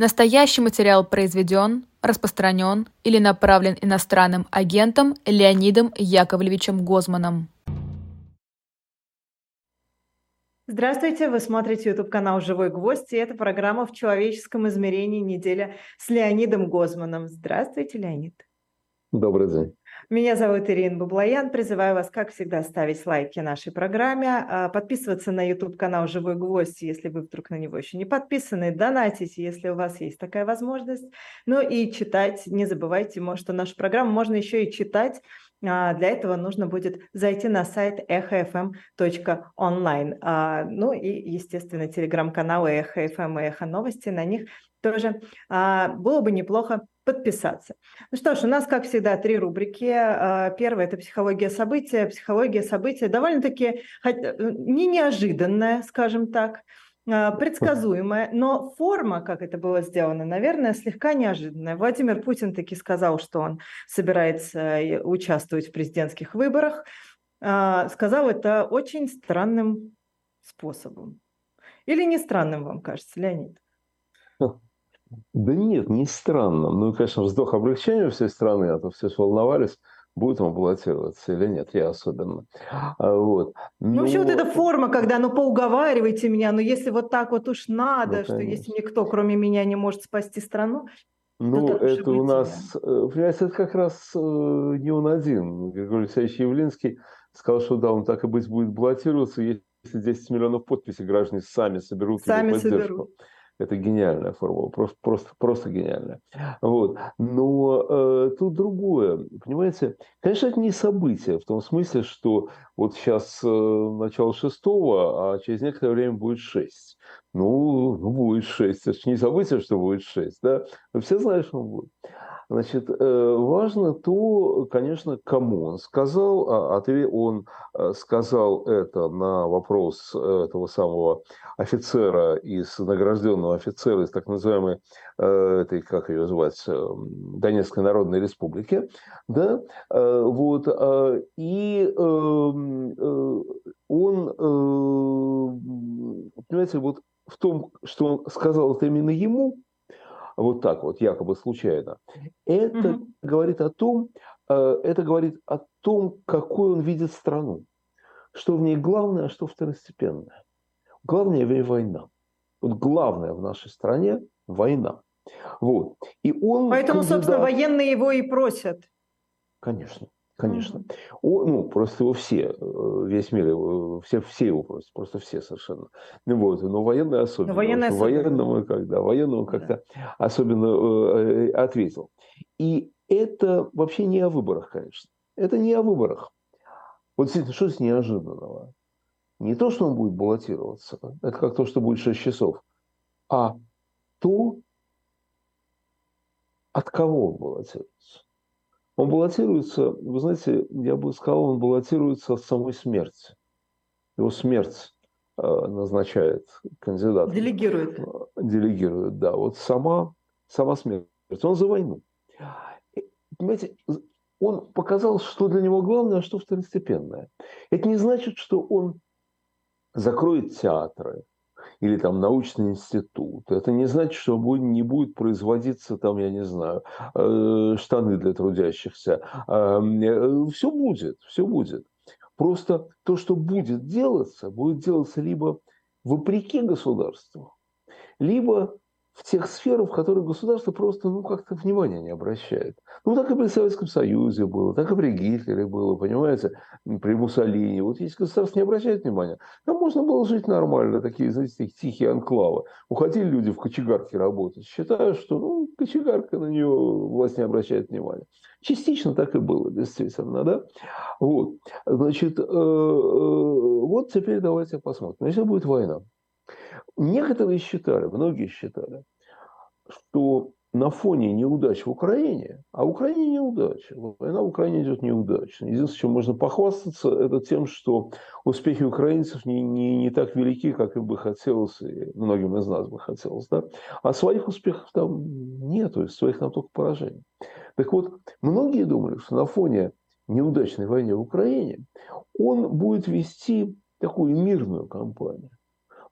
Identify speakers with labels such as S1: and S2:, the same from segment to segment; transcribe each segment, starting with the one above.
S1: Настоящий материал произведен, распространен или направлен иностранным агентом Леонидом Яковлевичем Гозманом.
S2: Здравствуйте, вы смотрите YouTube-канал «Живой гвоздь», и это программа «В человеческом измерении. Неделя» с Леонидом Гозманом. Здравствуйте, Леонид.
S3: Добрый день.
S2: Меня зовут Ирина Баблоян. Призываю вас, как всегда, ставить лайки нашей программе, а, подписываться на YouTube-канал «Живой гвоздь», если вы вдруг на него еще не подписаны, донатить, если у вас есть такая возможность. Ну и читать. Не забывайте, что нашу программу можно еще и читать а, для этого нужно будет зайти на сайт эхофм.онлайн. А, ну и, естественно, телеграм-каналы Эхо ФМ и Эхо Новости. На них тоже было бы неплохо подписаться. Ну что ж, у нас, как всегда, три рубрики. А, первая – это психология события. Психология события довольно-таки не неожиданная, скажем так, а, предсказуемая, но форма, как это было сделано, наверное, слегка неожиданная. Владимир Путин таки сказал, что он собирается э, участвовать в президентских выборах. А, сказал это очень странным способом. Или не странным, вам кажется, Леонид?
S3: Да нет, не странно. Ну, конечно, вздох облегчения всей страны, а то все волновались, будет он баллотироваться или нет, я особенно.
S2: А, вот. Но... Ну, вообще вот эта форма, когда, ну, поуговаривайте меня, но если вот так вот уж надо, ну, что если никто, кроме меня, не может спасти страну,
S3: ну, это у нас, э, понимаете, это как раз э, не он один. Григорий Алексеевич Явлинский сказал, что да, он так и быть будет баллотироваться, если 10 миллионов подписей граждане сами соберут
S2: сами его поддержку. Соберут.
S3: Это гениальная формула, просто, просто, просто гениальная. Вот. Но э, тут другое. Понимаете, конечно, это не событие, в том смысле, что вот сейчас э, начало шестого, а через некоторое время будет шесть. Ну, ну будет шесть. Это же не событие, что будет шесть. Да? Вы все знают, что будет. Значит, э, важно то, конечно, кому он сказал. А он э, сказал это на вопрос этого самого офицера из награжденного офицера из так называемой э, этой, как ее звать, Донецкой Народной Республики, да, вот, и эм, он, понимаете, вот в том, что он сказал это именно ему, вот так вот, якобы случайно, это угу. говорит о том, э, это говорит о том, какой он видит страну. Что в ней главное, а что второстепенное. Главное в ней война. Вот главное в нашей стране – война. Вот. И он
S2: Поэтому, кандидат... собственно, военные его и просят.
S3: Конечно. Конечно. О, ну, просто его все, э, весь мир, все, все его просят, просто все совершенно. Ну Вот. Но военные особенно. Но военные особенно. Военному, когда, военному как-то да. особенно э, ответил. И это вообще не о выборах, конечно. Это не о выборах. Вот действительно, что здесь неожиданного? Не то, что он будет баллотироваться, это как то, что будет 6 часов, а то, от кого он баллотируется. Он баллотируется, вы знаете, я бы сказал, он баллотируется от самой смерти. Его смерть э, назначает кандидата.
S2: Делегирует.
S3: Делегирует, да. Вот сама, сама смерть. Он за войну. Понимаете, он показал, что для него главное, а что второстепенное. Это не значит, что он закроет театры, или там научный институт. Это не значит, что не будет производиться там, я не знаю, э, штаны для трудящихся. Эм, э, все будет, все будет. Просто то, что будет делаться, будет делаться либо вопреки государству, либо в тех сферах, в которых государство просто ну, как-то внимания не обращает. Ну, так и при Советском Союзе было, так и при Гитлере было, понимаете, при Муссолини. Вот если государство не обращает внимания, там можно было жить нормально, такие, знаете, тихие анклавы. Уходили люди в кочегарке работать, считая, что ну, кочегарка на нее власть не обращает внимания. Частично так и было, действительно, да? Вот, значит, э, э, вот теперь давайте посмотрим. Если будет война, Некоторые считали, многие считали, что на фоне неудач в Украине, а Украине неудача, война в Украине идет неудачно. Единственное, чем можно похвастаться, это тем, что успехи украинцев не, не, не так велики, как им бы хотелось, и многим из нас бы хотелось. Да? А своих успехов там нет, то есть своих там только поражений. Так вот, многие думали, что на фоне неудачной войны в Украине он будет вести такую мирную кампанию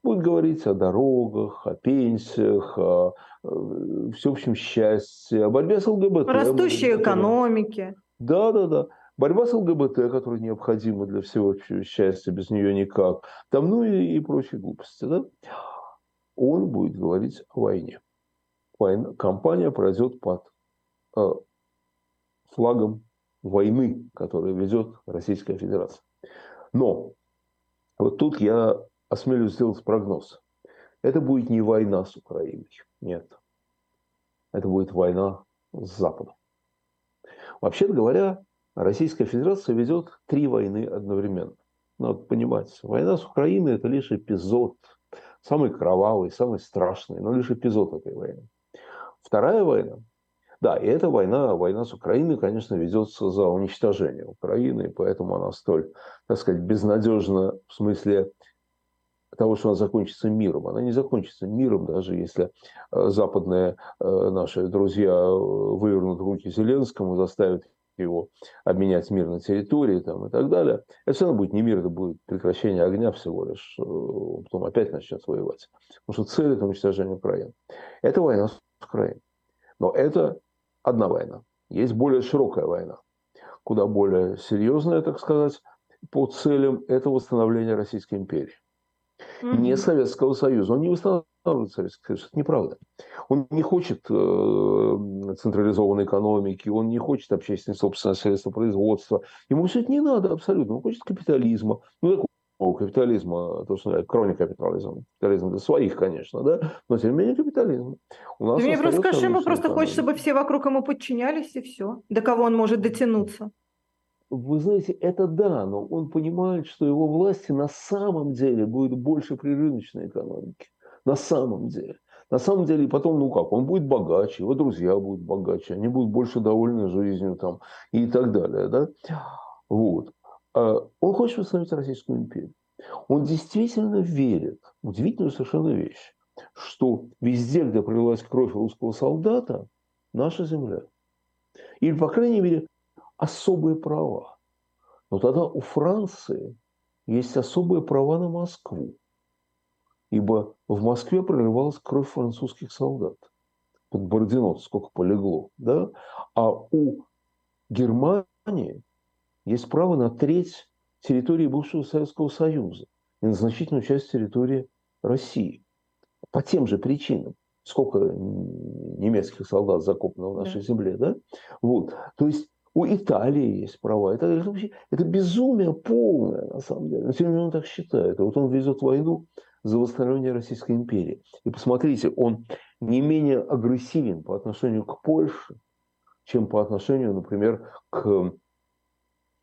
S3: будет говорить о дорогах, о пенсиях, о э, всеобщем счастье, о борьбе с ЛГБТ.
S2: Растущей экономике.
S3: Да, да, да. Борьба с ЛГБТ, которая необходима для всеобщего счастья, без нее никак. Там, ну и, и прочие глупости. Да? Он будет говорить о войне. Война, компания пройдет под э, флагом войны, которую ведет Российская Федерация. Но вот тут я осмелюсь сделать прогноз. Это будет не война с Украиной. Нет. Это будет война с Западом. Вообще говоря, Российская Федерация ведет три войны одновременно. Надо понимать, война с Украиной – это лишь эпизод, самый кровавый, самый страшный, но лишь эпизод этой войны. Вторая война, да, и эта война, война с Украиной, конечно, ведется за уничтожение Украины, поэтому она столь, так сказать, безнадежна в смысле того, что она закончится миром. Она не закончится миром, даже если э, западные э, наши друзья э, вывернут руки Зеленскому, заставят его обменять мир на территории там, и так далее. Это все равно будет не мир, это будет прекращение огня всего лишь. Потом опять начнет воевать. Потому что цель – это уничтожение Украины. Это война с Украиной. Но это одна война. Есть более широкая война, куда более серьезная, так сказать, по целям – это восстановление Российской империи. Mm-hmm. Не Советского Союза. Он не восстанавливает Советский Союз. Это неправда. Он не хочет э, централизованной экономики, он не хочет общественной собственности, средства производства. Ему все это не надо абсолютно. Он хочет капитализма. Ну, такого капитализма, то, что кроме капитализма. Капитализм для своих, конечно, да, но тем не менее капитализм.
S2: У нас Ты мне просто скажи, ему просто хочет, чтобы все вокруг ему подчинялись, и все. До кого он может дотянуться?
S3: Вы знаете, это да, но он понимает, что его власти на самом деле будет больше при рыночной экономике. На самом деле. На самом деле, потом, ну как, он будет богаче, его друзья будут богаче, они будут больше довольны жизнью там и так далее, да. Вот. А он хочет восстановить Российскую империю. Он действительно верит, удивительную совершенно вещь, что везде, где пролилась кровь русского солдата, наша земля. Или, по крайней мере, особые права. Но тогда у Франции есть особые права на Москву. Ибо в Москве проливалась кровь французских солдат. Под Бородино сколько полегло. Да? А у Германии есть право на треть территории бывшего Советского Союза и на значительную часть территории России. По тем же причинам. Сколько немецких солдат закопано в нашей земле, да? Вот. То есть у Италии есть права. Это, это, вообще, это безумие полное, на самом деле. Но тем не менее он так считает. Вот он ведет войну за восстановление Российской империи. И посмотрите, он не менее агрессивен по отношению к Польше, чем по отношению, например, к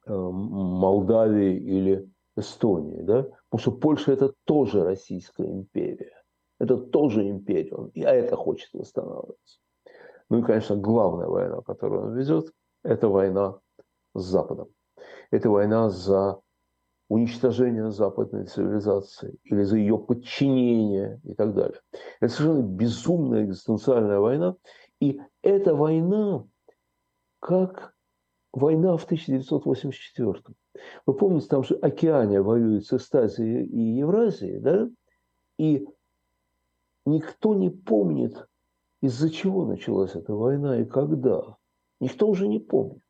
S3: э, Молдавии или Эстонии. Да? Потому что Польша – это тоже Российская империя. Это тоже империя. А это хочет восстанавливаться. Ну и, конечно, главная война, которую он ведет – это война с Западом. Это война за уничтожение западной цивилизации или за ее подчинение и так далее. Это совершенно безумная экзистенциальная война. И эта война как война в 1984. Вы помните, там же Океания воюет с Эстазией и Евразией, да? И никто не помнит, из-за чего началась эта война и когда. Никто уже не помнит.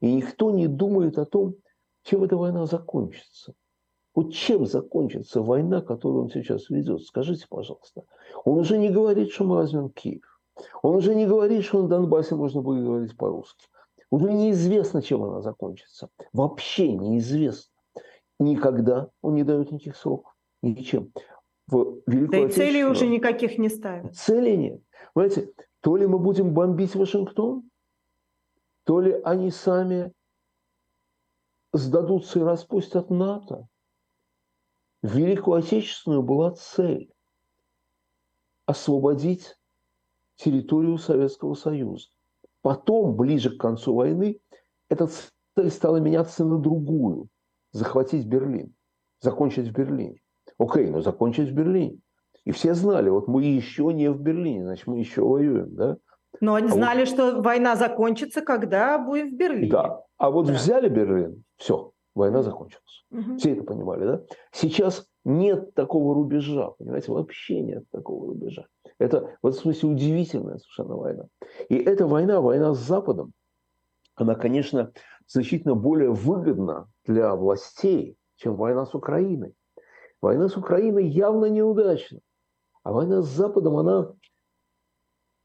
S3: И никто не думает о том, чем эта война закончится. Вот чем закончится война, которую он сейчас ведет? Скажите, пожалуйста. Он уже не говорит, что мы возьмем Киев. Он уже не говорит, что на Донбассе можно будет говорить по-русски. Уже неизвестно, чем она закончится. Вообще неизвестно. Никогда он не дает никаких сроков. Ничем.
S2: В да и целей уже никаких не ставит.
S3: Целей нет. Понимаете, то ли мы будем бомбить Вашингтон, то ли они сами сдадутся и распустят НАТО. Великую Отечественную была цель – освободить территорию Советского Союза. Потом, ближе к концу войны, эта цель стала меняться на другую – захватить Берлин, закончить в Берлине. Окей, но закончить в Берлине. И все знали, вот мы еще не в Берлине, значит, мы еще воюем, да?
S2: Но они а знали, вот... что война закончится, когда будем в Берлине.
S3: Да. А вот да. взяли Берлин, все, война закончилась. Угу. Все это понимали, да? Сейчас нет такого рубежа, понимаете, вообще нет такого рубежа. Это в этом смысле удивительная совершенно война. И эта война, война с Западом, она, конечно, значительно более выгодна для властей, чем война с Украиной. Война с Украиной явно неудачна. А война с Западом, она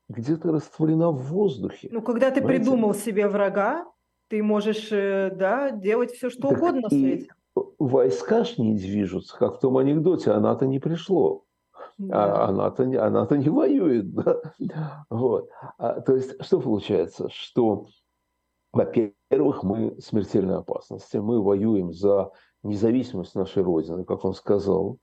S3: где-то растворена в воздухе.
S2: Ну, когда ты понимаете? придумал себе врага, ты можешь, э, да, делать все, что так угодно с этим.
S3: Войска ж не движутся, как в том анекдоте, она-то не пришло. Да. А она-то, она-то не воюет. Да? Вот. А, то есть, что получается? Что, во-первых, мы смертельной опасности. Мы воюем за независимость нашей Родины, как он сказал.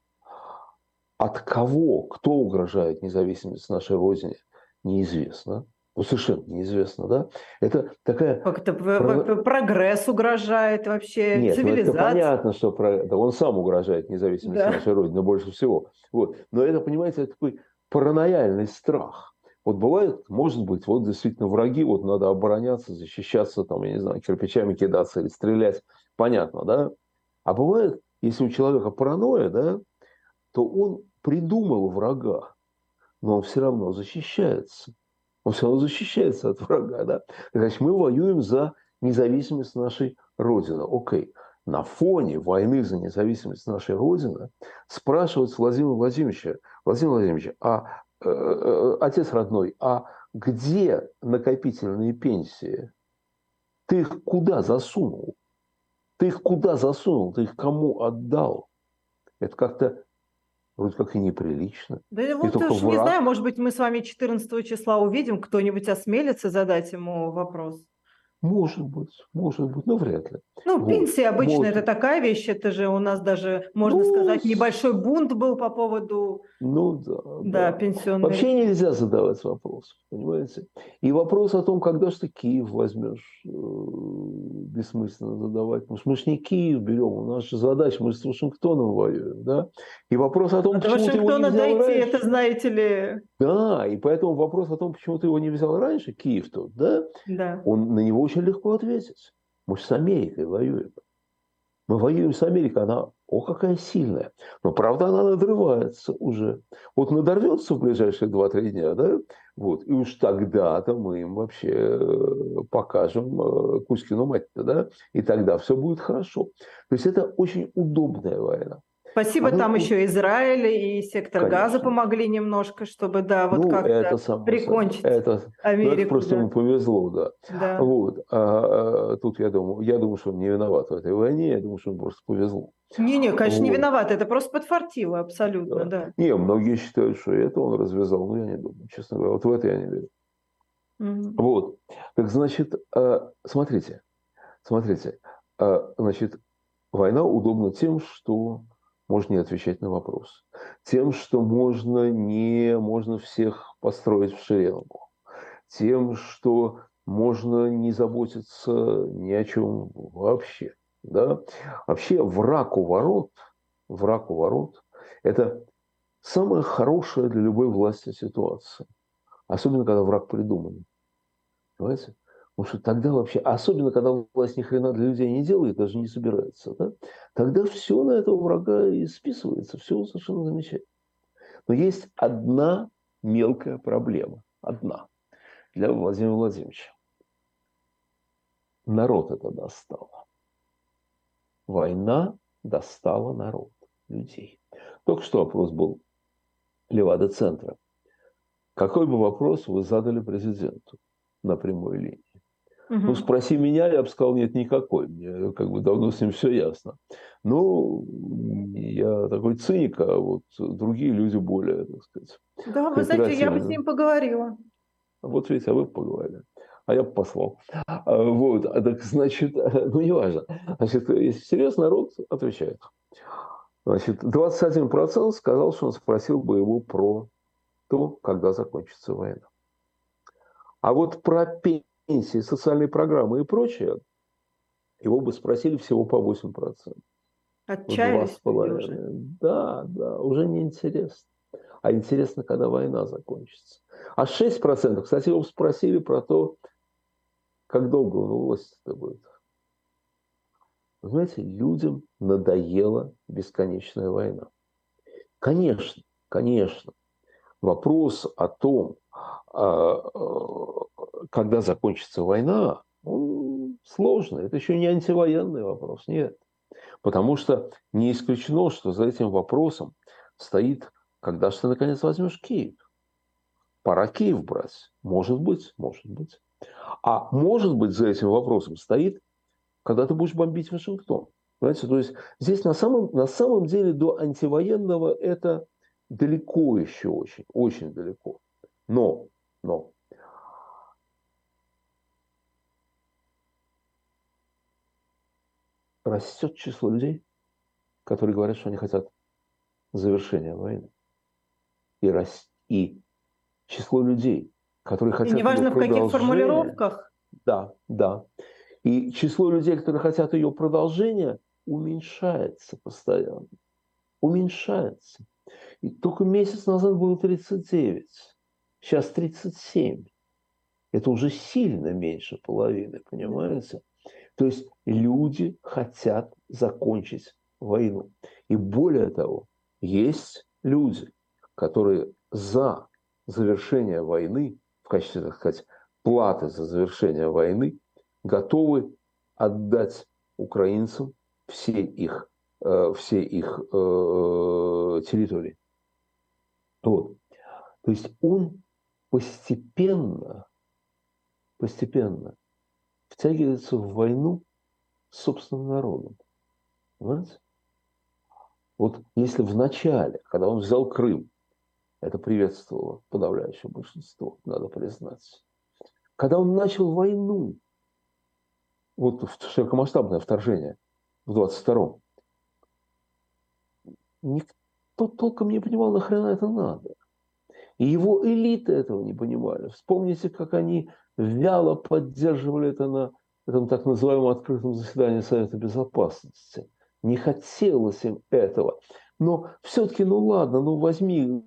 S3: От кого, кто угрожает независимости нашей Родине, неизвестно ну, совершенно неизвестно, да? Это такая...
S2: Как-то про... прогресс угрожает вообще,
S3: Нет,
S2: цивилизация.
S3: Ну, это понятно, что про... да, он сам угрожает независимости да. нашей Родины больше всего. Вот. Но это, понимаете, это такой паранояльный страх. Вот бывает, может быть, вот действительно враги, вот надо обороняться, защищаться, там, я не знаю, кирпичами кидаться или стрелять, понятно, да? А бывает, если у человека паранойя, да, то он придумал врага, но он все равно защищается. Он все равно защищается от врага. Да? Значит, мы воюем за независимость нашей Родины. Окей. На фоне войны за независимость нашей Родины спрашивать Владимира Владимировича, Владимир Владимирович, а э, э, отец родной, а где накопительные пенсии? Ты их куда засунул? Ты их куда засунул? Ты их кому отдал? Это как-то вроде как и неприлично.
S2: Да и вот уж не знаю, может быть, мы с вами 14 числа увидим, кто-нибудь осмелится задать ему вопрос.
S3: Может быть, может быть, но вряд ли.
S2: Ну, вот. пенсия обычно может. это такая вещь, это же у нас даже, можно ну, сказать, небольшой бунт был по поводу
S3: ну, да,
S2: да, да. пенсионной.
S3: Вообще нельзя задавать вопрос, понимаете? И вопрос о том, когда же ты Киев возьмешь, э, бессмысленно задавать. Потому что мы же не Киев берем, у нас же задача, мы же с Вашингтоном воюем, да? И вопрос о том,
S2: а почему ты его не взял дойти, раньше. это знаете ли...
S3: Да, и поэтому вопрос о том, почему ты его не взял раньше, Киев тот, да?
S2: Да.
S3: Он на него очень легко ответить. Мы с Америкой воюем. Мы воюем с Америкой, она, о, какая сильная. Но, правда, она надрывается уже. Вот надорвется в ближайшие 2-3 дня, да? Вот. И уж тогда-то мы им вообще э, покажем э, Кузькину мать-то, да? И тогда все будет хорошо. То есть это очень удобная война.
S2: Спасибо, Оно, там еще Израиль и сектор конечно. Газа помогли немножко, чтобы, да, вот ну, как-то прикончить
S3: это, Америку. Ну, это просто да. ему повезло, да. да. Вот. А, а, тут я думаю, я думаю, что он не виноват в этой войне, я думаю, что он просто повезло.
S2: Не-не, конечно, вот. не виноват, это просто подфартило абсолютно, да. да.
S3: Не, многие считают, что это он развязал, но я не думаю, честно говоря, вот в это я не верю. Угу. Вот. Так значит, а, смотрите, смотрите, значит, война удобна тем, что можно не отвечать на вопрос. Тем, что можно не можно всех построить в шеренгу. Тем, что можно не заботиться ни о чем вообще. Да? Вообще враг у ворот, враг у ворот – это самая хорошая для любой власти ситуация. Особенно, когда враг придуман. Понимаете? Потому что тогда вообще, особенно когда власть ни хрена для людей не делает, даже не собирается, да, тогда все на этого врага и списывается, все совершенно замечательно. Но есть одна мелкая проблема, одна, для Владимира Владимировича. Народ это достало. Война достала народ, людей. Только что вопрос был Левада-центра. Какой бы вопрос вы задали президенту на прямой линии? Угу. Ну, спроси меня, я бы сказал, нет, никакой. Мне как бы давно с ним все ясно. Ну, я такой циник, а вот другие люди более, так сказать.
S2: Да, вы знаете, я бы с ним поговорила.
S3: Вот видите, а вы поговорили. А я бы послал. А, вот, а так значит, ну не важно. Значит, если серьезно, народ отвечает. Значит, 21% сказал, что он спросил бы его про то, когда закончится война. А вот про пенсии, социальные программы и прочее, его бы спросили всего по 8%.
S2: Отчаялись
S3: уже. Да, да, уже не интересно. А интересно, когда война закончится. А 6%, кстати, его спросили про то, как долго он у власти-то будет. Вы знаете, людям надоела бесконечная война. Конечно, конечно, вопрос о том, а, когда закончится война, он сложный. Это еще не антивоенный вопрос, нет. Потому что не исключено, что за этим вопросом стоит, когда же ты наконец возьмешь Киев. Пора Киев брать. Может быть, может быть. А может быть, за этим вопросом стоит, когда ты будешь бомбить Вашингтон. Понимаете? То есть здесь на самом, на самом деле до антивоенного это далеко еще очень, очень далеко. Но, но растет число людей, которые говорят, что они хотят завершения войны. И, рас... и число людей, которые хотят... И
S2: неважно в каких формулировках.
S3: Да, да. И число людей, которые хотят ее продолжения, уменьшается постоянно. Уменьшается. И только месяц назад было 39, сейчас 37. Это уже сильно меньше половины, понимаете? То есть люди хотят закончить войну. И более того, есть люди, которые за завершение войны, в качестве, так сказать, платы за завершение войны, готовы отдать украинцам все их, э, все их э, территории. Вот. То есть он постепенно, постепенно втягивается в войну с собственным народом. Понимаете? Вот если в начале, когда он взял Крым, это приветствовало подавляющее большинство, надо признать. Когда он начал войну, вот широкомасштабное вторжение в 22-м, никто толком не понимал, нахрена это надо. И его элиты этого не понимали. Вспомните, как они вяло поддерживали это на этом так называемом открытом заседании Совета Безопасности. Не хотелось им этого. Но все-таки, ну ладно, ну возьми,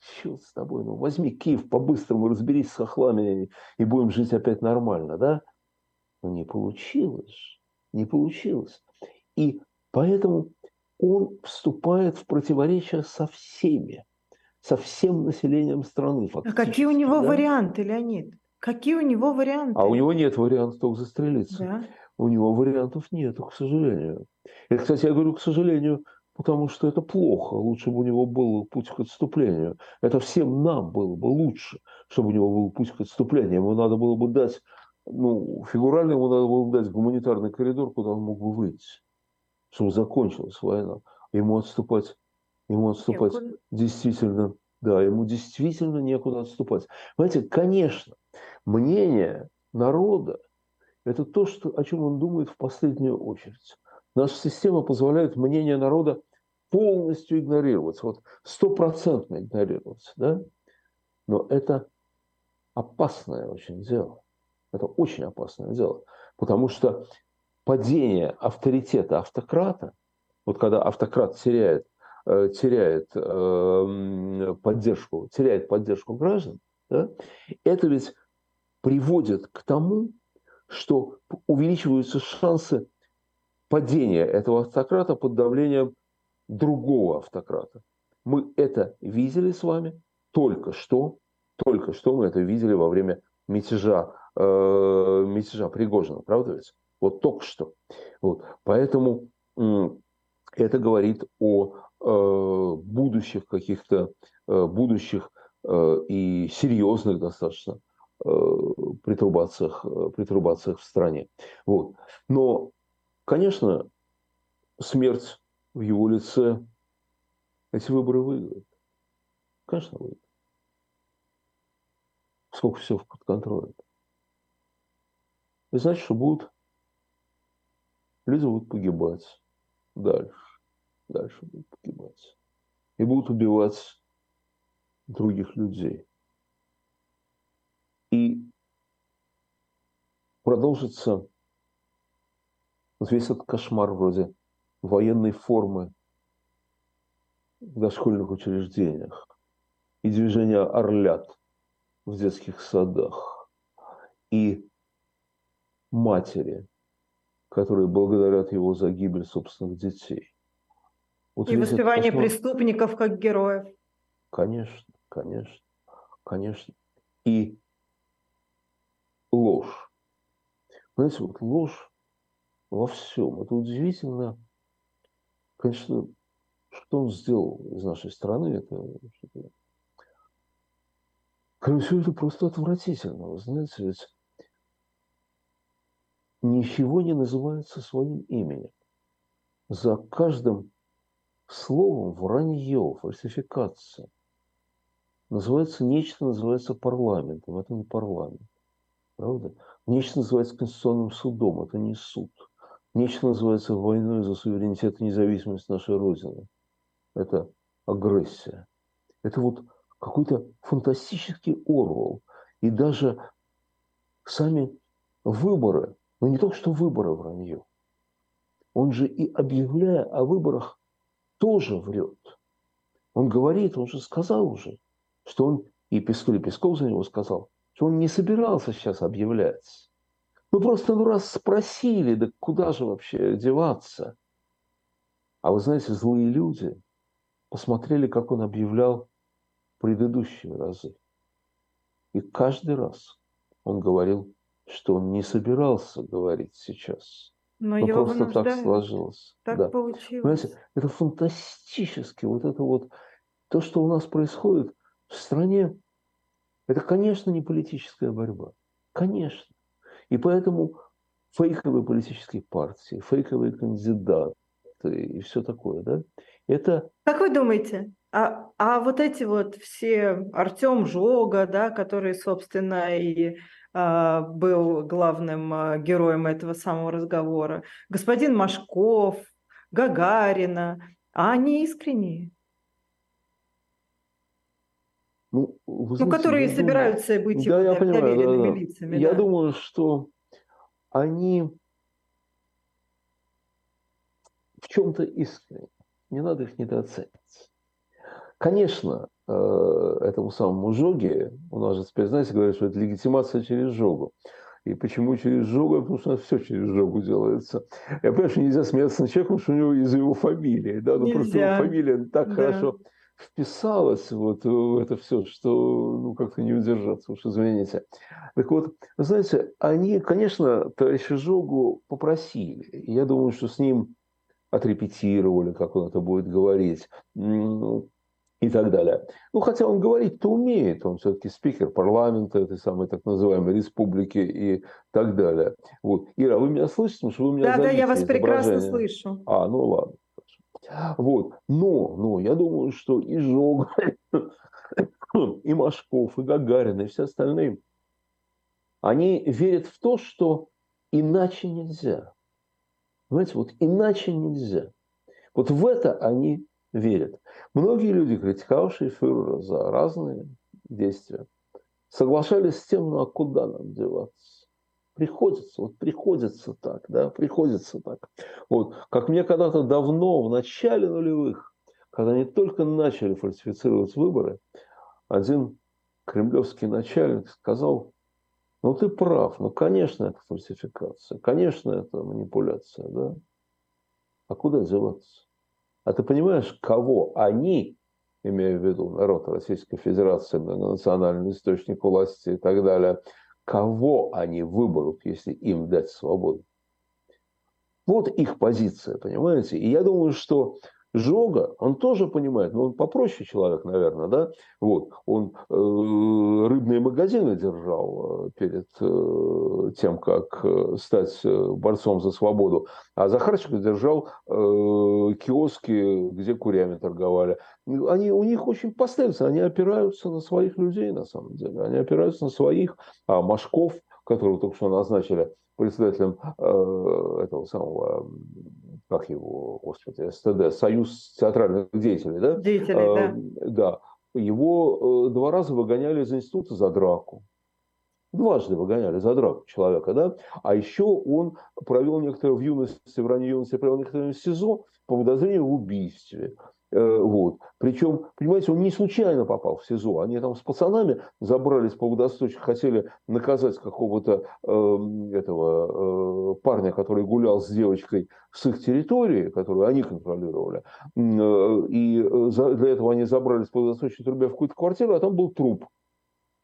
S3: черт с тобой, ну возьми Киев по-быстрому, разберись с хохлами и будем жить опять нормально, да? Но не получилось. Не получилось. И поэтому он вступает в противоречие со всеми со всем населением страны.
S2: А какие у него да? варианты, Леонид? Какие у него варианты?
S3: А у него нет вариантов только застрелиться. Да? У него вариантов нет, к сожалению. И, кстати, я говорю, к сожалению, потому что это плохо. Лучше бы у него был путь к отступлению. Это всем нам было бы лучше, чтобы у него был путь к отступлению. Ему надо было бы дать, ну, фигурально ему надо было бы дать гуманитарный коридор, куда он мог бы выйти, чтобы закончилась война. Ему отступать Ему отступать некуда. действительно, да, ему действительно некуда отступать. Понимаете, конечно, мнение народа – это то, что, о чем он думает в последнюю очередь. Наша система позволяет мнение народа полностью игнорировать, вот стопроцентно игнорировать, да? Но это опасное очень дело. Это очень опасное дело. Потому что падение авторитета автократа, вот когда автократ теряет Э, теряет эм, поддержку, теряет поддержку граждан, да, это ведь приводит к тому, что увеличиваются шансы падения этого автократа под давлением другого автократа. Мы это видели с вами только что, только что мы это видели во время мятежа, э, мятежа Пригожина, правда ведь? Вот только что. Вот. Поэтому э, это говорит о Э, будущих каких-то, э, будущих э, и серьезных достаточно притурбациях, притурбациях в стране. Вот. Но, конечно, смерть в его лице эти выборы выиграет. Конечно, выиграет. Сколько все под контролем. И значит, что будут люди будут погибать дальше дальше будут погибать. И будут убивать других людей. И продолжится вот весь этот кошмар вроде военной формы в дошкольных учреждениях и движения орлят в детских садах и матери, которые благодарят его за гибель собственных детей
S2: Вот и воспевание основ... преступников как героев.
S3: Конечно, конечно, конечно. И ложь. Понимаете, вот ложь во всем. Это удивительно. Конечно, что он сделал из нашей страны, это Кроме всего, это просто отвратительно. Вы знаете, ведь ничего не называется своим именем. За каждым словом вранье, фальсификация. Называется нечто, называется парламентом. Это не парламент. Правда? Нечто называется Конституционным судом. Это не суд. Нечто называется войной за суверенитет и независимость нашей Родины. Это агрессия. Это вот какой-то фантастический Орвал. И даже сами выборы, ну не только что выборы вранье, он же и объявляя о выборах тоже врет. Он говорит, он же сказал уже, что он, и Песков, Песков за него сказал, что он не собирался сейчас объявлять. Мы просто ну раз спросили, да куда же вообще деваться? А вы знаете, злые люди посмотрели, как он объявлял предыдущие разы. И каждый раз он говорил, что он не собирался говорить сейчас. Но, Но просто вынуждают. так сложилось.
S2: Так да. получилось. Понимаете,
S3: это фантастически. Вот это вот то, что у нас происходит в стране, это, конечно, не политическая борьба. Конечно. И поэтому фейковые политические партии, фейковые кандидаты и все такое, да, это...
S2: Как вы думаете, а, а вот эти вот все Артем Жога, да, который, собственно, и а, был главным а, героем этого самого разговора, господин Машков, Гагарина, а они искренние? Ну, знаете, ну которые собираются думаю, быть
S3: да, я понимаю, да, да. лицами. Я да. думаю, что они в чем-то искренне. Не надо их недооценивать. Конечно, э, этому самому жоге, у нас же теперь, знаете, говорят, что это легитимация через жогу. И почему через жогу? Потому что у нас все через жогу делается. Я понимаю, что нельзя смеяться над человеком, что у него из-за его фамилии. Да? Ну, просто его фамилия так да. хорошо вписалась вот в это все, что ну, как-то не удержаться, уж извините. Так вот, знаете, они, конечно, товарища Жогу попросили. Я думаю, что с ним отрепетировали, как он это будет говорить и так далее. Ну, хотя он говорить-то умеет, он все-таки спикер парламента этой самой так называемой республики и так далее. Вот. Ира, вы меня слышите? Потому что вы меня
S2: Да, да, я вас прекрасно слышу.
S3: А, ну ладно. Вот. Но, но я думаю, что и Жог, и Машков, и Гагарин, и все остальные, они верят в то, что иначе нельзя. Понимаете, вот иначе нельзя. Вот в это они верят. Многие люди, критиковавшие фюрера за разные действия, соглашались с тем, ну а куда нам деваться? Приходится, вот приходится так, да, приходится так. Вот, как мне когда-то давно, в начале нулевых, когда они только начали фальсифицировать выборы, один кремлевский начальник сказал, ну ты прав, ну конечно это фальсификация, конечно это манипуляция, да. А куда деваться? А ты понимаешь, кого они, имея в виду народ Российской Федерации, многонациональный источник власти и так далее, кого они выберут, если им дать свободу? Вот их позиция, понимаете? И я думаю, что Жога, он тоже понимает, но он попроще человек, наверное, да? Вот, он э, рыбные магазины держал э, перед э, тем, как э, стать э, борцом за свободу, а Захарченко держал э, киоски, где курями торговали. Они, у них очень поставятся, они опираются на своих людей, на самом деле, они опираются на своих, а Машков, которого только что назначили председателем э, этого самого как его, господи, СТД, Союз театральных деятелей, да?
S2: Деятелей, да.
S3: Да. Его э, два раза выгоняли из института за драку. Дважды выгоняли за драку человека, да? А еще он провел некоторое в юности, в ранней юности провел некоторое СИЗО по подозрению в убийстве. Э, вот. Причем, понимаете, он не случайно попал в СИЗО. Они там с пацанами забрались по водосточку, хотели наказать какого-то э, этого э, парня, который гулял с девочкой с их территории, которую они контролировали. Э, и э, за, для этого они забрались по водосточной трубе в какую-то квартиру, а там был труп.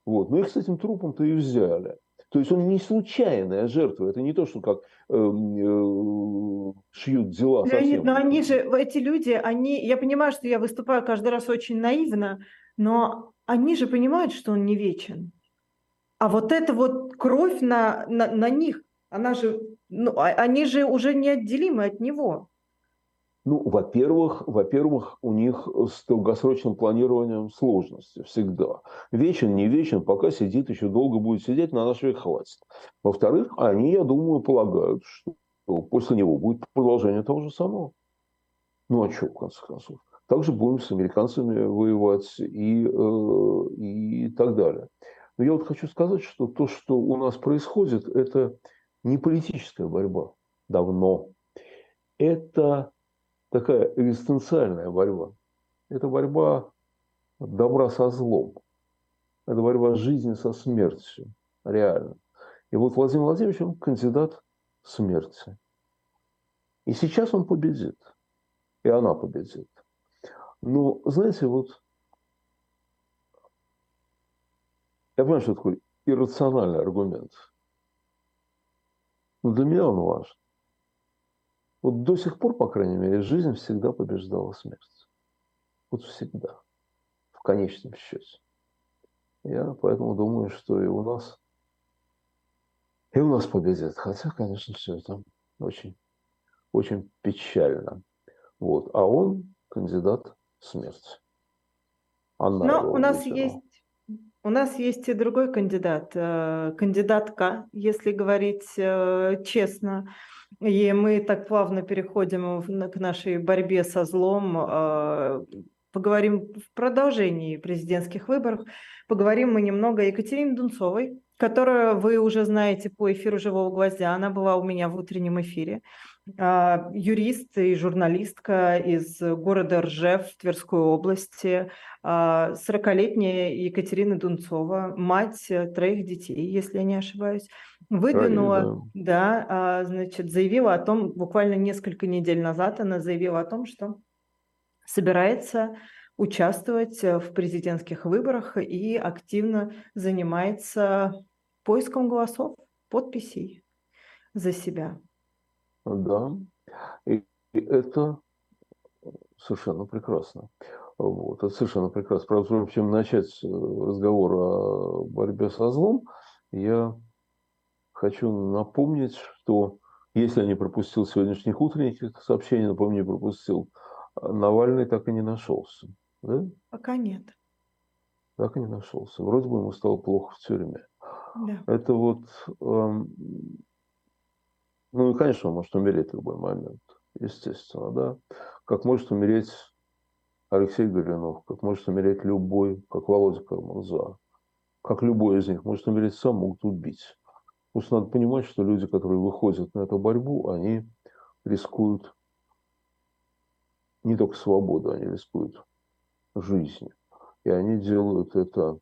S3: Вот. Ну их с этим трупом-то и взяли. То есть он не случайная жертва. Это не то, что как э, э, шьют дела.
S2: Леонид, но они же, эти люди, они, я понимаю, что я выступаю каждый раз очень наивно, но они же понимают, что он не вечен. А вот эта вот кровь на, на, на них, она же, ну, а, они же уже неотделимы от него.
S3: Ну, во-первых, во-первых, у них с долгосрочным планированием сложности всегда. Вечен, не вечен, пока сидит, еще долго будет сидеть, на наш век хватит. Во-вторых, они, я думаю, полагают, что после него будет продолжение того же самого. Ну, а что, в конце концов? Также будем с американцами воевать и, э, и так далее. Но я вот хочу сказать, что то, что у нас происходит, это не политическая борьба давно. Это такая экзистенциальная борьба. Это борьба добра со злом. Это борьба жизни со смертью. Реально. И вот Владимир Владимирович, он кандидат смерти. И сейчас он победит. И она победит. Но, знаете, вот я понимаю, что такое иррациональный аргумент. Но для меня он важен. Вот до сих пор, по крайней мере, жизнь всегда побеждала смерть. Вот всегда. В конечном счете. Я поэтому думаю, что и у нас, и у нас победит. Хотя, конечно, все это очень, очень печально. Вот. А он кандидат смерти.
S2: Она Но у нас есть у нас есть и другой кандидат, э, кандидатка, если говорить э, честно. И мы так плавно переходим к нашей борьбе со злом. А, поговорим в продолжении президентских выборов. Поговорим мы немного о Екатерине Дунцовой, которую вы уже знаете по эфиру «Живого гвоздя». Она была у меня в утреннем эфире. А, юрист и журналистка из города Ржев Тверской области, 40-летняя а, Екатерина Дунцова, мать троих детей, если я не ошибаюсь, выдвинула, да, а, значит, заявила о том, буквально несколько недель назад она заявила о том, что собирается участвовать в президентских выборах и активно занимается поиском голосов, подписей за себя.
S3: Да, и, это совершенно прекрасно. Вот, это совершенно прекрасно. Правда, чем начать э, разговор о борьбе со злом, я хочу напомнить, что если я не пропустил сегодняшних утренних сообщений, напомню, не пропустил, Навальный так и не нашелся. Да?
S2: Пока нет.
S3: Так и не нашелся. Вроде бы ему стало плохо в тюрьме.
S2: Да.
S3: Это вот эм, ну и, конечно, он может умереть в любой момент, естественно, да. Как может умереть Алексей Горюнов, как может умереть любой, как Володя Кармурза, как любой из них может умереть сам, могут убить. Просто надо понимать, что люди, которые выходят на эту борьбу, они рискуют не только свободу, они рискуют жизнью. И они делают это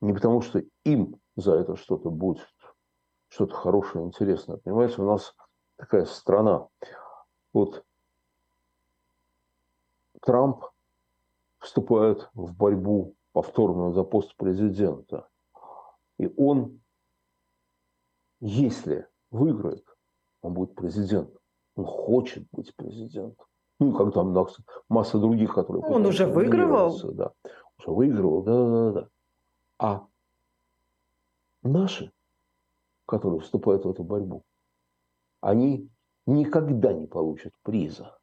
S3: не потому, что им за это что-то будет, что-то хорошее, интересное. Понимаете, у нас такая страна. Вот Трамп вступает в борьбу повторную за пост президента. И он, если выиграет, он будет президентом. Он хочет быть президентом. Ну, как там масса других, которые...
S2: Он уже выигрывал?
S3: Да, уже выигрывал, да, да, да. А наши которые вступают в эту борьбу, они никогда не получат приза.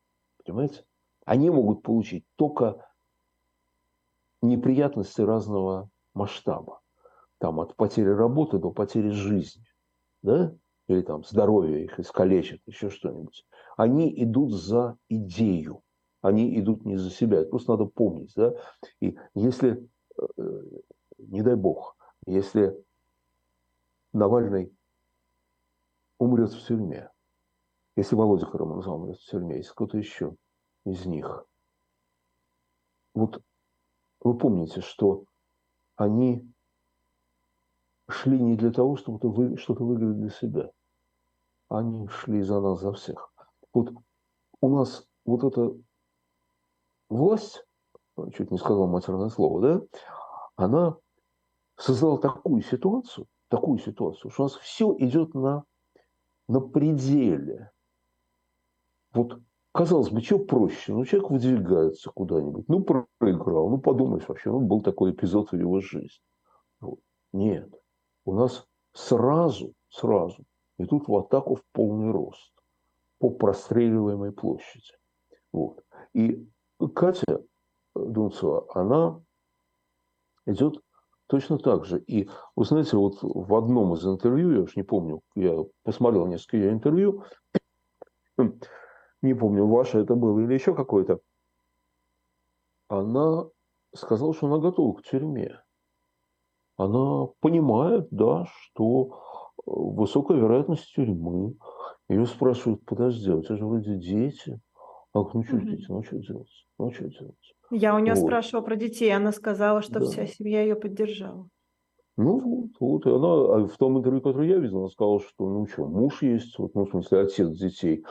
S3: Понимаете? Они могут получить только неприятности разного масштаба. Там от потери работы до потери жизни. Да? Или там здоровье их искалечит, еще что-нибудь. Они идут за идею. Они идут не за себя. Это просто надо помнить. Да? И если, э, не дай бог, если Навальный умрет в тюрьме. Если Володя Карамурза умрет в тюрьме, если кто-то еще из них вот вы помните, что они шли не для того, чтобы что-то выиграть для себя. Они шли за нас, за всех. Вот у нас вот эта власть, чуть не сказал матерное слово, да, она создала такую ситуацию, такую ситуацию, что у нас все идет на, на пределе. Вот, казалось бы, что проще? Ну, человек выдвигается куда-нибудь, ну, проиграл, ну, подумаешь вообще, ну, был такой эпизод в его жизни. Вот. Нет, у нас сразу, сразу идут в атаку в полный рост по простреливаемой площади. Вот. И Катя Дунцева, она идет точно так же. И вы знаете, вот в одном из интервью, я уж не помню, я посмотрел несколько ее интервью, не помню, ваше это было или еще какое-то, она сказала, что она готова к тюрьме. Она понимает, да, что высокая вероятность тюрьмы. Ее спрашивают, подожди, а у тебя же вроде дети. А ну что дети, ну что делать? Ну что делать?
S2: Я у нее вот. спрашивала про детей, она сказала, что да. вся семья ее поддержала.
S3: Ну вот, вот, и она а в том интервью, которое я видел, она сказала, что ну что, муж есть, вот, ну, в смысле, отец детей,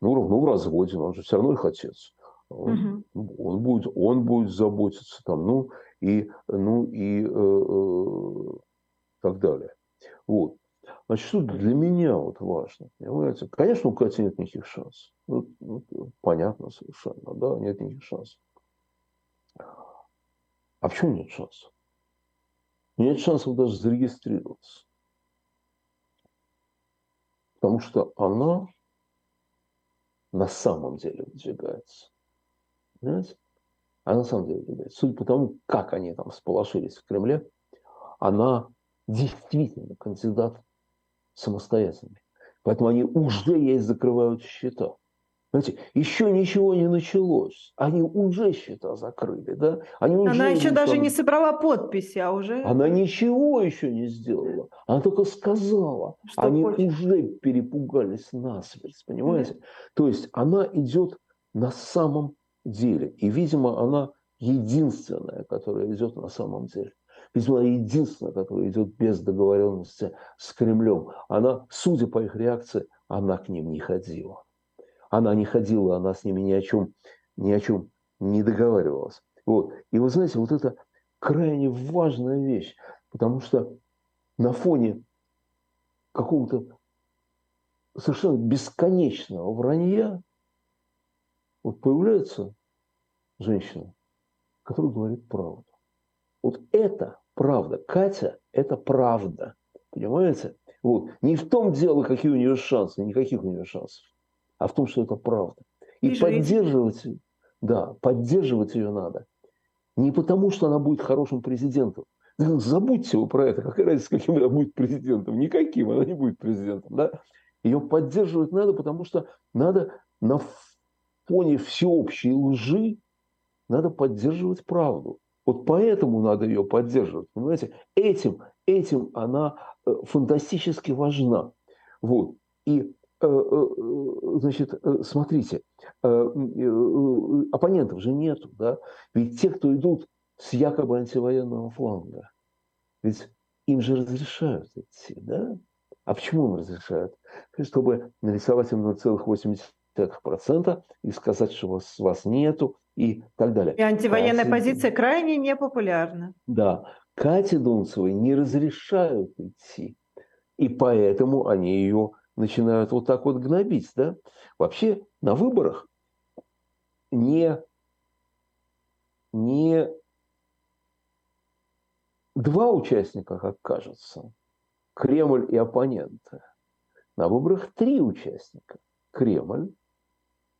S3: ну, ну в разводе, он же все равно их отец. Он, угу. он, будет, он будет заботиться там, ну и, ну, и э, э, так далее. Вот. Значит, что для меня вот важно, понимаете? Конечно, у Кати нет никаких шансов. Ну, ну, понятно совершенно, да, нет никаких шансов. А почему нет шансов? Нет шансов даже зарегистрироваться. Потому что она на самом деле выдвигается. Понимаете? Она на самом деле выдвигается. Судя по тому, как они там сполошились в Кремле, она действительно кандидат самостоятельный. Поэтому они уже ей закрывают счета. Знаете, еще ничего не началось. Они уже счета закрыли, да? Они
S2: уже Она еще даже не собрала подписи, а уже...
S3: Она ничего еще не сделала. Она только сказала. Что Они хочет. уже перепугались насмерть, понимаете? Да. То есть она идет на самом деле. И, видимо, она единственная, которая идет на самом деле. Видимо, она единственная, которая идет без договоренности с Кремлем. Она, судя по их реакции, она к ним не ходила. Она не ходила, она с ними ни о чем, ни о чем не договаривалась. Вот. И вы знаете, вот это крайне важная вещь, потому что на фоне какого-то совершенно бесконечного вранья вот появляется женщина, которая говорит правду. Вот это правда. Катя – это правда. Понимаете? Вот. Не в том дело, какие у нее шансы, никаких у нее шансов а в том, что это правда. И, и поддерживать, да, поддерживать ее надо. Не потому, что она будет хорошим президентом. Забудьте вы про это. Какая разница, каким она будет президентом? Никаким она не будет президентом. Да? Ее поддерживать надо, потому что надо на фоне всеобщей лжи надо поддерживать правду. Вот поэтому надо ее поддерживать. Понимаете? Этим, этим она э, фантастически важна. Вот. И значит, э, смотрите, оппонентов же нету, да? Ведь те, кто идут с якобы антивоенного фланга, ведь им же разрешают идти, да? А почему им разрешают? Чтобы нарисовать им 0,8% и сказать, что вас, вас нету и так далее.
S2: И антивоенная Кате... позиция крайне непопулярна.
S3: Да. Кате Дунцевой не разрешают идти. И поэтому они ее начинают вот так вот гнобить. Да? Вообще на выборах не, не два участника, как кажется, Кремль и оппоненты. На выборах три участника. Кремль,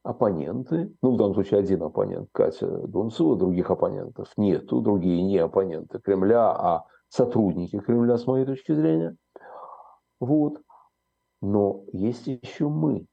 S3: оппоненты, ну, в данном случае один оппонент, Катя Дунцева, других оппонентов нету, другие не оппоненты Кремля, а сотрудники Кремля, с моей точки зрения. Вот. Но есть еще мы.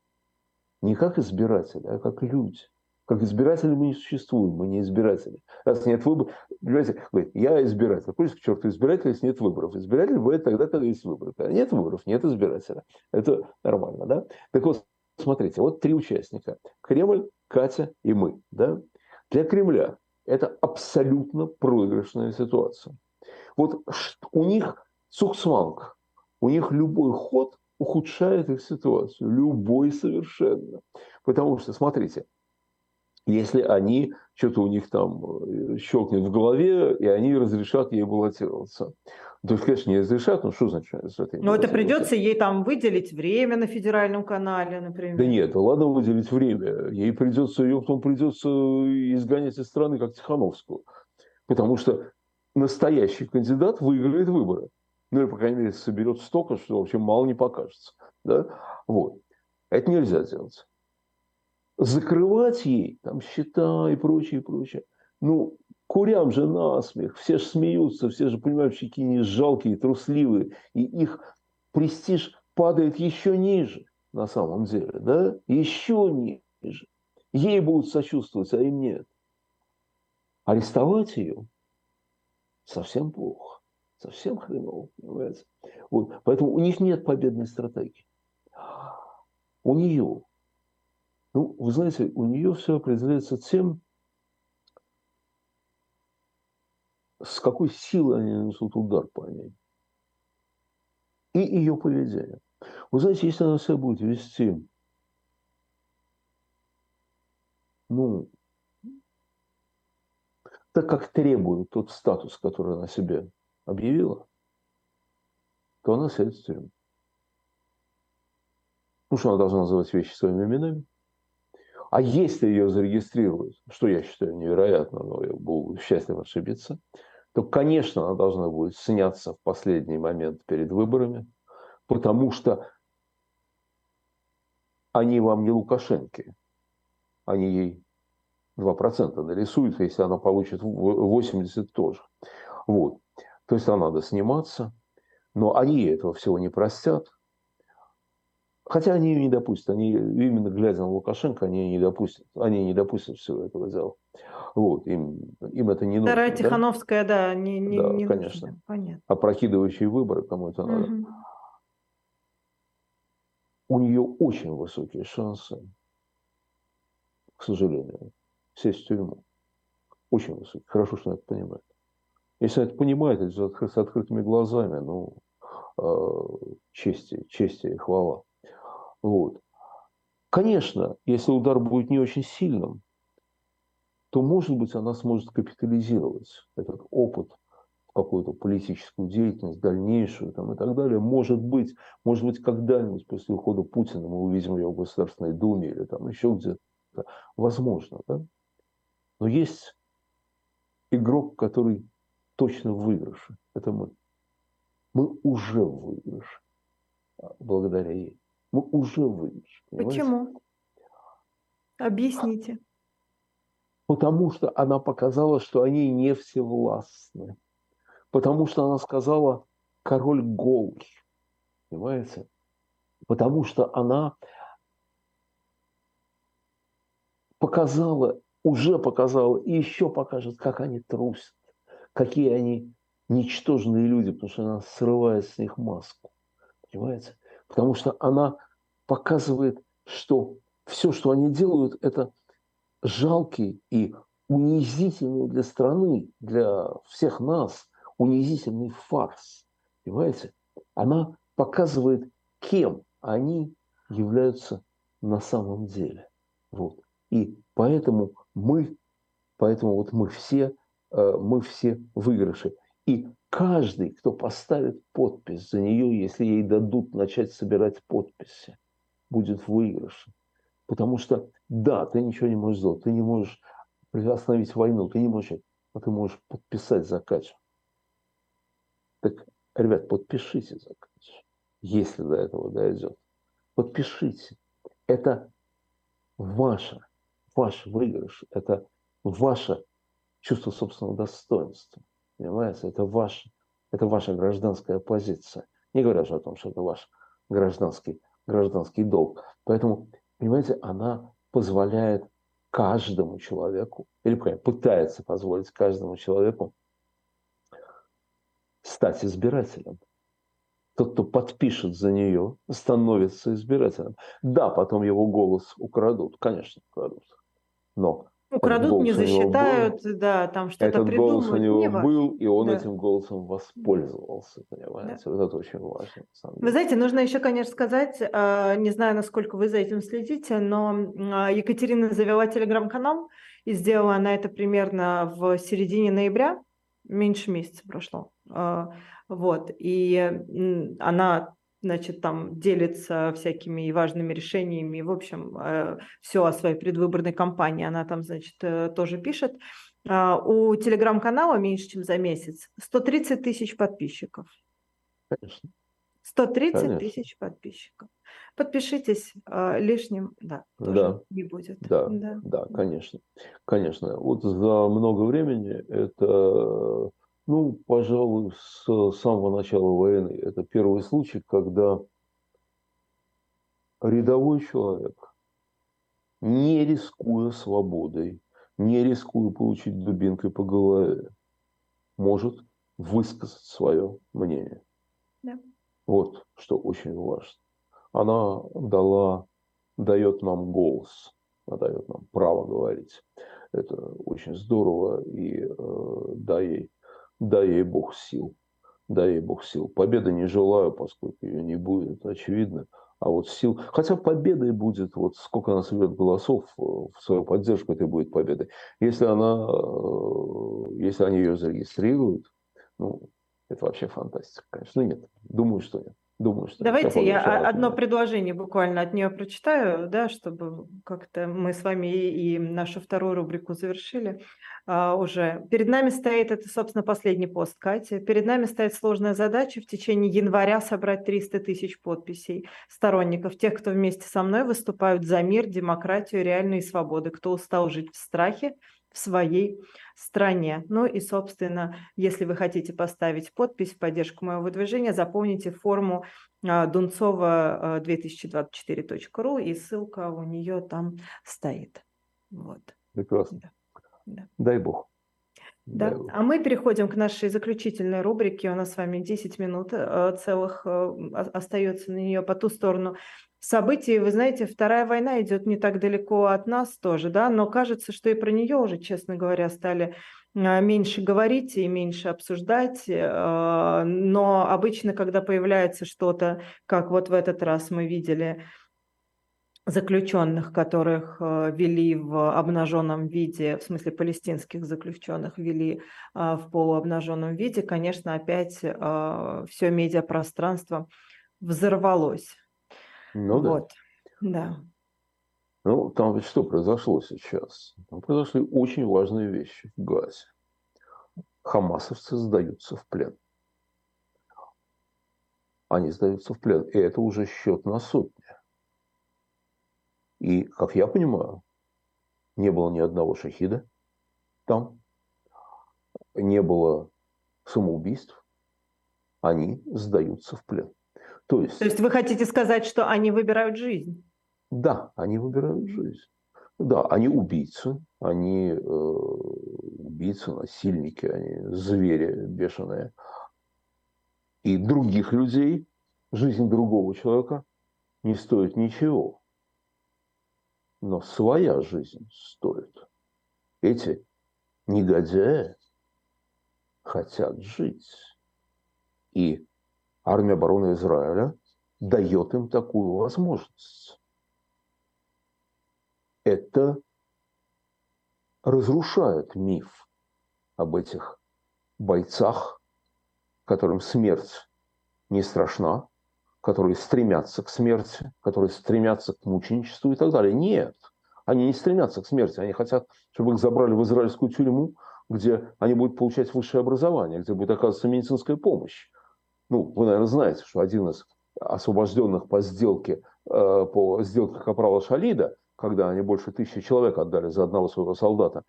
S3: Не как избиратели, а как люди. Как избиратели мы не существуем, мы не избиратели. Раз нет выборов, понимаете, говорит, я избиратель. Пусть к черту избиратель, если нет выборов. Избиратель бывает тогда, когда есть выборы. Когда нет выборов, нет избирателя. Это нормально, да? Так вот, смотрите, вот три участника. Кремль, Катя и мы. Да? Для Кремля это абсолютно проигрышная ситуация. Вот у них цуксванг, у них любой ход ухудшает их ситуацию, любой совершенно. Потому что, смотрите, если они, что-то у них там э, щелкнет в голове, и они разрешат ей баллотироваться. То есть, конечно, не разрешат, но что значит разрешат?
S2: Но это придется ей там выделить время на федеральном канале, например.
S3: Да нет, ладно выделить время. Ей придется, ее потом придется изгонять из страны, как Тихановскую. Потому что настоящий кандидат выиграет выборы. Ну, или, по крайней мере, соберет столько, что вообще мало не покажется. Да? Вот. Это нельзя делать закрывать ей там счета и прочее, и прочее. Ну, курям же насмех, все же смеются, все же понимают, что какие они жалкие, трусливые, и их престиж падает еще ниже на самом деле, да, еще ниже. Ей будут сочувствовать, а им нет. Арестовать ее совсем плохо, совсем хреново, понимаете. Вот. Поэтому у них нет победной стратегии. У нее ну, вы знаете, у нее все определяется тем, с какой силой они нанесут удар по ней. И ее поведение. Вы знаете, если она себя будет вести, ну, так как требует тот статус, который она себе объявила, то она сядет в тюрьму. Потому что она должна называть вещи своими именами. А если ее зарегистрируют, что я считаю невероятно, но я был счастлив ошибиться, то, конечно, она должна будет сняться в последний момент перед выборами, потому что они вам не Лукашенки, они ей 2% нарисуют, если она получит 80 тоже. Вот. То есть, она надо сниматься, но они этого всего не простят, Хотя они ее не допустят. Они, именно глядя на Лукашенко, они не допустят. Они не допустят всего этого дела. Вот, им, им это не нужно.
S2: Вторая Тихановская, да, да не, не,
S3: да,
S2: не
S3: конечно.
S2: нужно. Понятно.
S3: Опрокидывающие выборы кому это надо. Угу. У нее очень высокие шансы, к сожалению, сесть в тюрьму. Очень высокие. Хорошо, что она это понимает. Если это понимает, это с открытыми глазами, ну, э, чести, чести и хвала. Вот. Конечно, если удар будет не очень сильным, то, может быть, она сможет капитализировать этот опыт в какую-то политическую деятельность, дальнейшую там, и так далее. Может быть, может быть, когда-нибудь после ухода Путина мы увидим ее в Государственной Думе или там еще где-то. Возможно, да? Но есть игрок, который точно в выигрыше. Это мы. Мы уже в выигрыше а, благодаря ей. Мы уже выигрыш.
S2: Почему? Объясните.
S3: Потому что она показала, что они не всевластны. Потому что она сказала, король голый. Понимаете? Потому что она показала, уже показала и еще покажет, как они трусят, какие они ничтожные люди, потому что она срывает с них маску. Понимаете? потому что она показывает, что все, что они делают, это жалкий и унизительный для страны, для всех нас, унизительный фарс. Понимаете? Она показывает, кем они являются на самом деле. Вот. И поэтому мы, поэтому вот мы все, мы все выигрыши. И каждый, кто поставит подпись за нее, если ей дадут начать собирать подписи, будет в выигрыше. Потому что, да, ты ничего не можешь сделать, ты не можешь остановить войну, ты не можешь, но ты можешь подписать заказ. Так, ребят, подпишите заказ, если до этого дойдет. Подпишите. Это ваше, ваш выигрыш, это ваше чувство собственного достоинства. Понимаете, это, ваш, это ваша гражданская позиция. Не говоря же о том, что это ваш гражданский, гражданский долг. Поэтому, понимаете, она позволяет каждому человеку, или пытается позволить каждому человеку стать избирателем. Тот, кто подпишет за нее, становится избирателем. Да, потом его голос украдут, конечно, украдут. Но
S2: Украдут, не засчитают, да, там что-то
S3: Этот
S2: придумают.
S3: голос у него
S2: неважно.
S3: был, и он
S2: Да.
S3: этим голосом воспользовался, понимаете? Вот это очень важно,
S2: Вы знаете, нужно еще, конечно, сказать, э, не знаю, насколько вы за этим следите, но э, Екатерина завела телеграм-канал, и сделала она это примерно в середине ноября, меньше месяца прошло. Э, Вот, и она, значит, там делится всякими важными решениями, в общем, все о своей предвыборной кампании она там, значит, э, тоже пишет. А, У телеграм-канала меньше, чем за месяц 130 тысяч подписчиков.
S3: Конечно.
S2: 130
S3: Конечно.
S2: тысяч подписчиков. Подпишитесь, а, лишним, да, тоже
S3: Да.
S2: не будет.
S3: Да,
S2: Да.
S3: да, конечно. Конечно. Вот за много времени это, ну, пожалуй, с самого начала войны, это первый случай, когда рядовой человек, не рискуя свободой, не рискуя получить дубинкой по голове, может высказать свое мнение.
S2: Да.
S3: Вот что очень важно. Она дала, дает нам голос, она дает нам право говорить. Это очень здорово, и э, дай, ей, дай ей Бог сил. Дай ей Бог сил. Победы не желаю, поскольку ее не будет, очевидно. А вот сил... Хотя победой будет, вот сколько она соберет голосов э, в свою поддержку, это будет победой. Если она, э, если они ее зарегистрируют, ну, это вообще фантастика, конечно. Ну, нет, думаю, что нет. Думаю, что.
S2: Давайте я
S3: себе
S2: о- одно предложение буквально от нее прочитаю, да, чтобы как-то мы с вами и, и нашу вторую рубрику завершили а, уже. Перед нами стоит, это, собственно, последний пост Кати, перед нами стоит сложная задача в течение января собрать 300 тысяч подписей сторонников, тех, кто вместе со мной выступают за мир, демократию, реальные свободы, кто устал жить в страхе, в своей стране. Ну и, собственно, если вы хотите поставить подпись в поддержку моего движения, заполните форму а, Дунцова 2024.ру, и ссылка у нее там стоит. Вот.
S3: Прекрасно.
S2: Да. Да.
S3: Дай Бог.
S2: Да. А мы переходим к нашей заключительной рубрике. У нас с вами 10 минут э, целых остается на нее по ту сторону событий. Вы знаете, вторая война идет не так далеко от нас тоже, да, но кажется, что и про нее уже, честно говоря, стали э, меньше говорить и меньше обсуждать. э, Но обычно, когда появляется что-то, как вот в этот раз мы видели, заключенных, которых э, вели в обнаженном виде, в смысле палестинских заключенных вели а, в полуобнаженном виде, конечно, опять все медиапространство взорвалось.
S3: Ну да.
S2: вот. Да.
S3: Ну, там ведь что произошло сейчас? Там произошли очень важные вещи в Газе. Хамасовцы сдаются в плен. Они сдаются в плен. И это уже счет на сотни. И, как я понимаю, не было ни одного шахида там. Не было самоубийств. Они сдаются в плен. То есть,
S2: То есть вы хотите сказать, что они выбирают жизнь?
S3: да, они выбирают жизнь. Да, они убийцы, они э, убийцы, насильники, они звери бешеные. И других людей, жизнь другого человека не стоит ничего. Но своя жизнь стоит. Эти негодяи хотят жить. И армия обороны Израиля дает им такую возможность. Это разрушает миф об этих бойцах, которым смерть не страшна, которые стремятся к смерти, которые стремятся к мученичеству и так далее. Нет, они не стремятся к смерти, они хотят, чтобы их забрали в израильскую тюрьму, где они будут получать высшее образование, где будет оказываться медицинская помощь. Ну, вы, наверное, знаете, что один из освобожденных по сделке, э, по сделке Капрала Шалида, когда они больше тысячи человек отдали за одного своего солдата,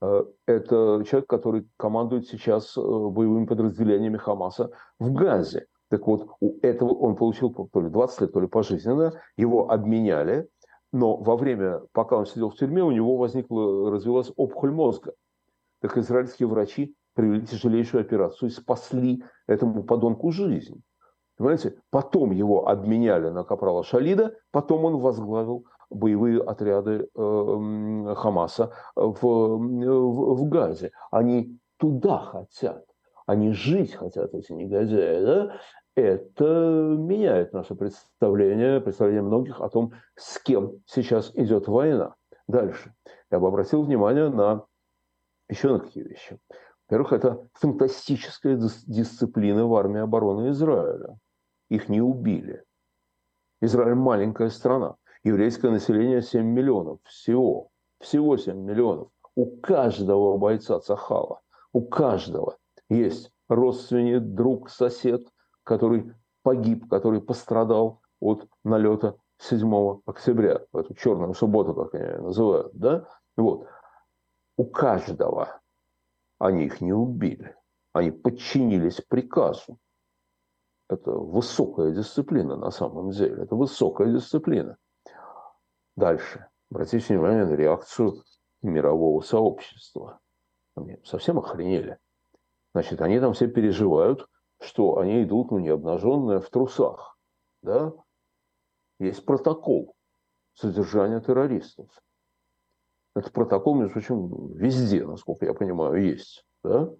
S3: э, это человек, который командует сейчас э, боевыми подразделениями Хамаса в Газе. Так вот, у этого он получил то ли 20 лет, то ли пожизненно, его обменяли, но во время, пока он сидел в тюрьме, у него возникла, развилась опухоль мозга. Так израильские врачи провели тяжелейшую операцию и спасли этому подонку жизнь. Понимаете? Потом его обменяли на капрала Шалида, потом он возглавил боевые отряды э, Хамаса в, в, в Газе. Они туда хотят. Они жить хотят, эти негодяи. Да? Это меняет наше представление, представление многих о том, с кем сейчас идет война. Дальше. Я бы обратил внимание на еще на какие вещи. Во-первых, это фантастическая дисциплина в армии обороны Израиля. Их не убили. Израиль маленькая страна. Еврейское население 7 миллионов всего. Всего 7 миллионов. У каждого бойца Цахала, у каждого есть родственник, друг, сосед, который погиб, который пострадал от налета 7 октября, в эту черную субботу, как они называют, да? Вот. У каждого они их не убили. Они подчинились приказу. Это высокая дисциплина на самом деле. Это высокая дисциплина. Дальше. Обратите внимание на реакцию мирового сообщества. Они совсем охренели. Значит, они там все переживают, что они идут, ну, не обнаженные, в трусах. Да? Есть протокол содержания террористов. Этот протокол, между прочим, везде, насколько я понимаю, есть. Да?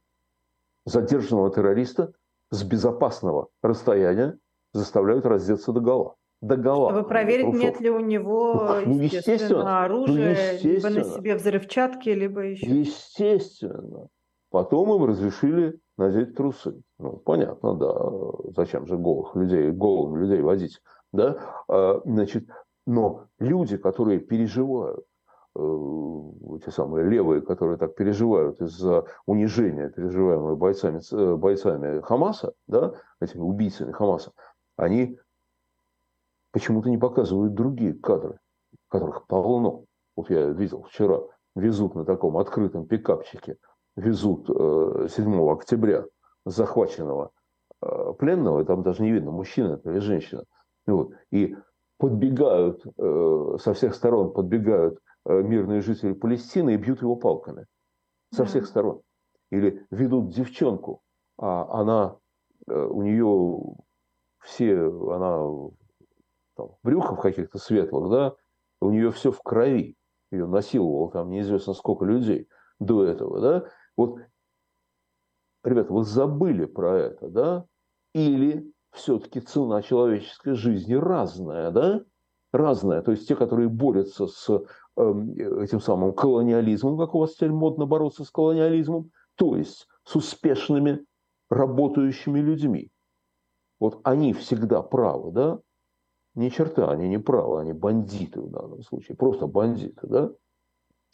S3: Задержанного террориста с безопасного расстояния заставляют раздеться до гола. До гола.
S2: Чтобы проверить, нет ли у него,
S3: ну, естественно, естественно
S2: оружия,
S3: ну, естественно.
S2: либо на себе взрывчатки, либо еще.
S3: Естественно. Потом им разрешили надеть трусы. Ну, понятно, да. Зачем же голых людей, голым людей водить? Да? А, значит, но люди, которые переживают, Э, эти самые левые, которые так переживают из-за унижения, переживаемого бойцами, э, бойцами Хамаса, да, этими убийцами Хамаса, они почему-то не показывают другие кадры, которых полно. Вот я видел вчера, везут на таком открытом пикапчике, везут 7 э, октября захваченного пленного, и там даже не видно, мужчина это или женщина. Вот, и подбегают со всех сторон, подбегают мирные жители Палестины и бьют его палками со всех сторон. Или ведут девчонку, а она, э, у нее все, она там, брюхов каких-то светлых, да, у нее все в крови. Ее насиловало там неизвестно сколько людей до этого, да. Вот, ребята, вы забыли про это, да? Или все-таки цена человеческой жизни разная, да? Разная. То есть те, которые борются с этим самым колониализмом, как у вас теперь модно бороться с колониализмом, то есть с успешными работающими людьми. Вот они всегда правы, да? Ни черта, они не правы, они бандиты в данном случае, просто бандиты, да?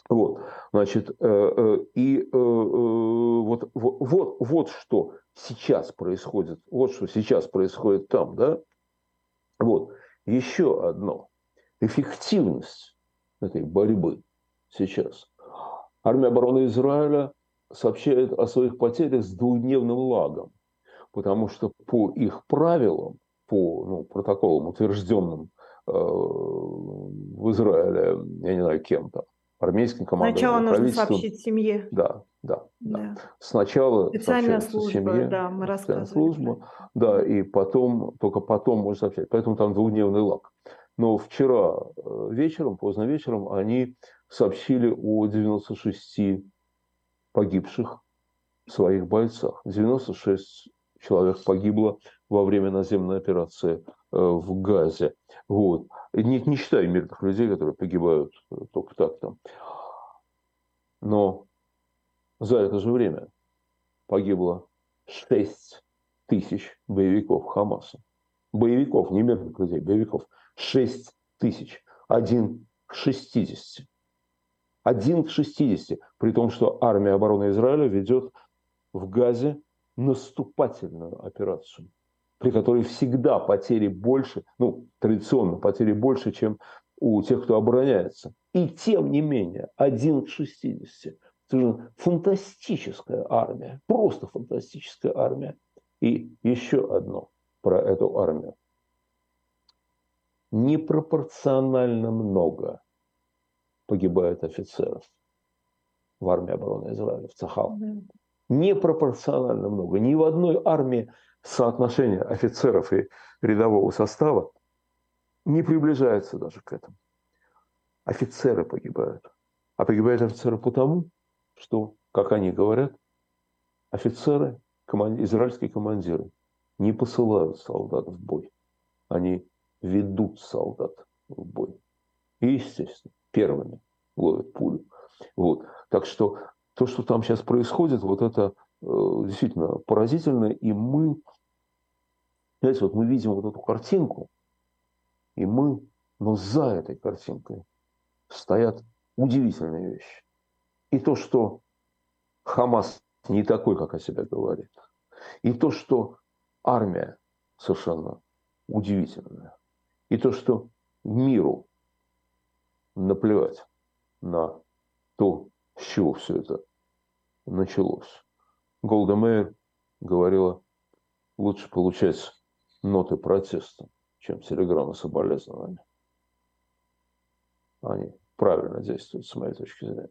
S3: Вот, значит, э, э, и э, вот, вот, вот что сейчас происходит, вот что сейчас происходит там, да? Вот, еще одно. Эффективность этой борьбы сейчас. Армия обороны Израиля сообщает о своих потерях с двухдневным лагом, потому что по их правилам, по ну, протоколам, утвержденным э, в Израиле, я не знаю кем там, армейским командам.
S2: Сначала нужно сообщить семье.
S3: Да, да, да. да. Сначала
S2: специальная служба, семье,
S3: да, мы рассказывали. Служба, да, и потом, только потом можно сообщать. Поэтому там двухдневный лаг. Но вчера э, вечером, поздно вечером, они сообщили о 96 погибших своих бойцах. 96 человек погибло во время наземной операции э, в Газе. Вот. Не, не считая мирных людей, которые погибают э, только так там. Но за это же время погибло 6 тысяч боевиков Хамаса. Боевиков, не мирных людей, боевиков – 6 тысяч. Один к 60. Один к 60. При том, что армия обороны Израиля ведет в Газе наступательную операцию, при которой всегда потери больше, ну, традиционно потери больше, чем у тех, кто обороняется. И тем не менее, один к 60. Это же фантастическая армия, просто фантастическая армия. И еще одно про эту армию непропорционально много погибает офицеров в армии обороны Израиля, в Цахал. Непропорционально много. Ни в одной армии соотношение офицеров и рядового состава не приближается даже к этому. офицеры погибают. А погибают офицеры потому, что, как они говорят, офицеры, команд... израильские командиры не посылают солдат в бой. Они ведут солдат в бой. И, естественно, первыми ловят пулю. Вот. Так что то, что там сейчас происходит, вот это э, действительно поразительно. И мы, знаете, вот мы видим вот эту картинку, и мы, но за этой картинкой стоят удивительные вещи. И то, что Хамас не такой, как о себе говорит. И то, что армия совершенно удивительная. И то, что миру наплевать на то, с чего все это началось. Голда Мейер говорила, лучше получать ноты протеста, чем телеграммы соболезнования. Они правильно действуют, с моей точки зрения.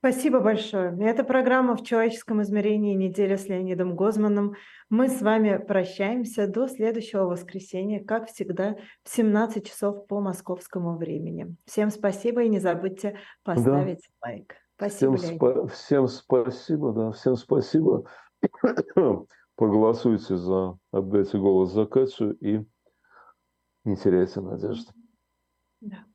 S2: Спасибо большое. Это программа «В человеческом измерении. Неделя с Леонидом Гозманом». Мы с вами прощаемся до следующего воскресенья, как всегда, в 17 часов по московскому времени. Всем спасибо и не забудьте поставить да. лайк.
S3: Спасибо, всем, спа- всем спасибо, да, всем спасибо. Проголосуйте за, отдайте голос за Катю и не теряйте надежды.
S2: Да.